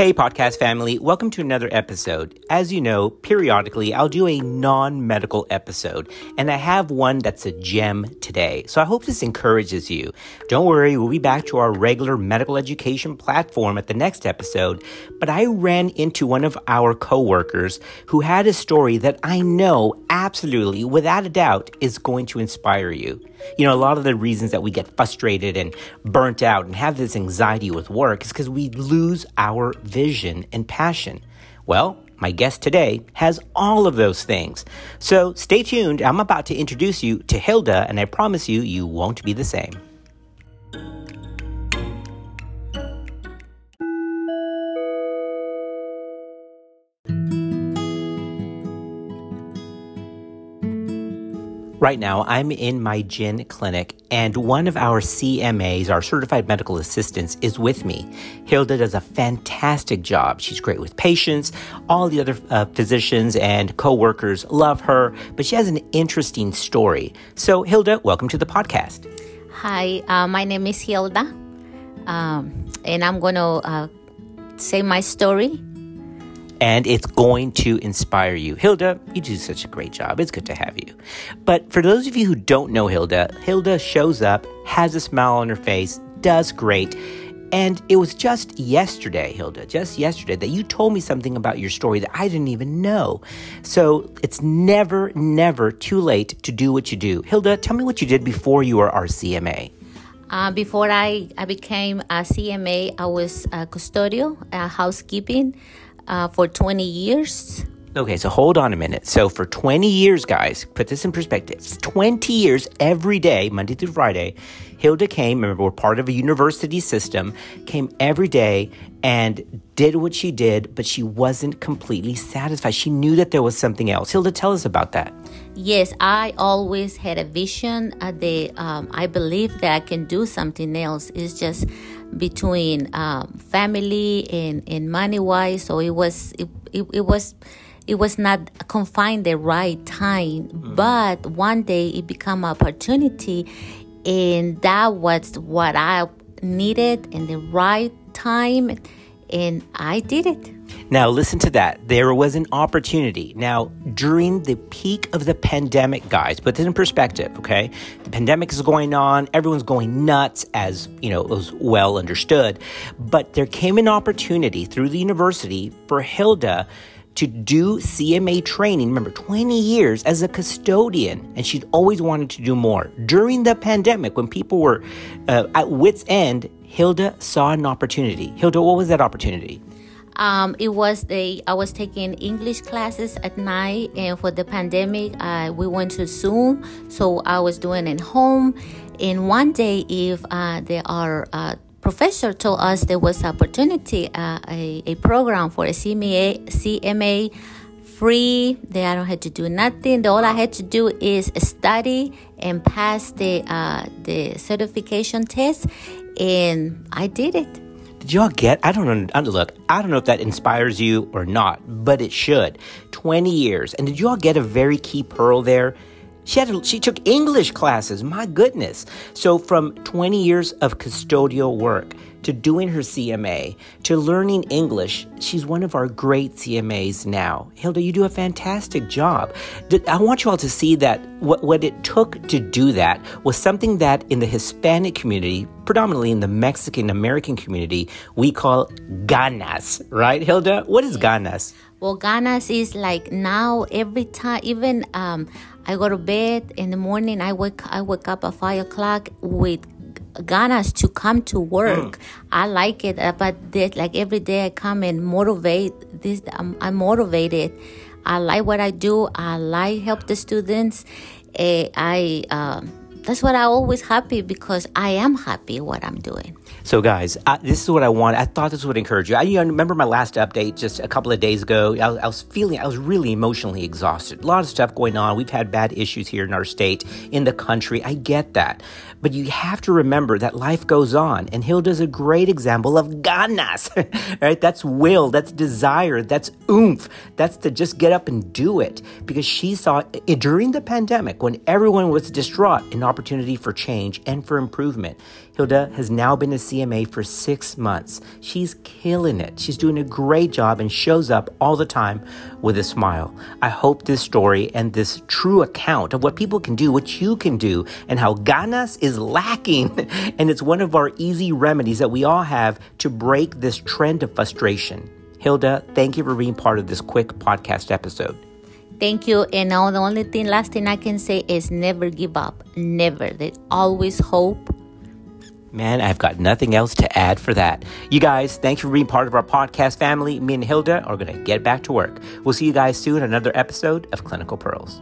Hey, podcast family, welcome to another episode. As you know, periodically I'll do a non medical episode, and I have one that's a gem today. So I hope this encourages you. Don't worry, we'll be back to our regular medical education platform at the next episode. But I ran into one of our coworkers who had a story that I know absolutely, without a doubt, is going to inspire you. You know, a lot of the reasons that we get frustrated and burnt out and have this anxiety with work is because we lose our vision and passion. Well, my guest today has all of those things. So stay tuned. I'm about to introduce you to Hilda, and I promise you, you won't be the same. Right now, I'm in my gin clinic, and one of our CMAs, our certified medical assistants, is with me. Hilda does a fantastic job. She's great with patients. All the other uh, physicians and coworkers love her, but she has an interesting story. So, Hilda, welcome to the podcast. Hi, uh, my name is Hilda, um, and I'm going to uh, say my story and it's going to inspire you. Hilda, you do such a great job. It's good to have you. But for those of you who don't know Hilda, Hilda shows up, has a smile on her face, does great. And it was just yesterday, Hilda, just yesterday, that you told me something about your story that I didn't even know. So it's never, never too late to do what you do. Hilda, tell me what you did before you were our CMA. Uh, before I, I became a CMA, I was a custodial, uh, housekeeping uh, for 20 years. Okay, so hold on a minute. So for 20 years, guys, put this in perspective. 20 years every day, Monday through Friday, Hilda came, remember, we're part of a university system, came every day and did what she did, but she wasn't completely satisfied. She knew that there was something else. Hilda, tell us about that. Yes, I always had a vision. Uh, the, um, I believe that I can do something else. It's just between um, family and, and money wise. So it was it, it, it, was it was not confined the right time. Mm-hmm. But one day it became an opportunity, and that was what I needed in the right time, and I did it. Now, listen to that. There was an opportunity. Now, during the peak of the pandemic, guys, put this in perspective, okay? The pandemic is going on, everyone's going nuts, as you know, it was well understood. But there came an opportunity through the university for Hilda to do CMA training. Remember, 20 years as a custodian, and she'd always wanted to do more. During the pandemic, when people were uh, at wits' end, Hilda saw an opportunity. Hilda, what was that opportunity? Um, it was the I was taking English classes at night, and for the pandemic, uh, we went to Zoom, so I was doing it home. And one day, if uh, there are uh, professor told us there was opportunity uh, a, a program for a CMA CMA free. That I don't have to do nothing. All I had to do is study and pass the uh, the certification test, and I did it. Did y'all get? I don't know. Look, I don't know if that inspires you or not, but it should. 20 years. And did y'all get a very key pearl there? She had she took English classes. My goodness. So from 20 years of custodial work to doing her CMA to learning English, she's one of our great CMAs now. Hilda, you do a fantastic job. I want you all to see that what, what it took to do that was something that in the Hispanic community, predominantly in the Mexican American community, we call ganas, right, Hilda? What is ganas? Well, ganas is like now every time, even um, I go to bed in the morning. I wake I wake up at five o'clock with ganas to come to work. Mm. I like it, uh, but this, like every day I come and motivate. This I'm, I'm, motivated. I like what I do. I like help the students. Uh, I. Um, that's what I always happy because I am happy what I'm doing. So, guys, I, this is what I want. I thought this would encourage you. I you know, remember my last update just a couple of days ago. I, I, was feeling, I was really emotionally exhausted. A lot of stuff going on. We've had bad issues here in our state, in the country. I get that. But you have to remember that life goes on. And Hilda's a great example of ganas, right? That's will, that's desire, that's oomph. That's to just get up and do it. Because she saw during the pandemic when everyone was distraught, an opportunity opportunity for change and for improvement. Hilda has now been a CMA for six months. She's killing it. She's doing a great job and shows up all the time with a smile. I hope this story and this true account of what people can do, what you can do, and how ganas is lacking. and it's one of our easy remedies that we all have to break this trend of frustration. Hilda, thank you for being part of this quick podcast episode. Thank you. And now the only thing, last thing I can say is never give up. Never. There's always hope. Man, I've got nothing else to add for that. You guys, thank you for being part of our podcast family. Me and Hilda are going to get back to work. We'll see you guys soon on another episode of Clinical Pearls.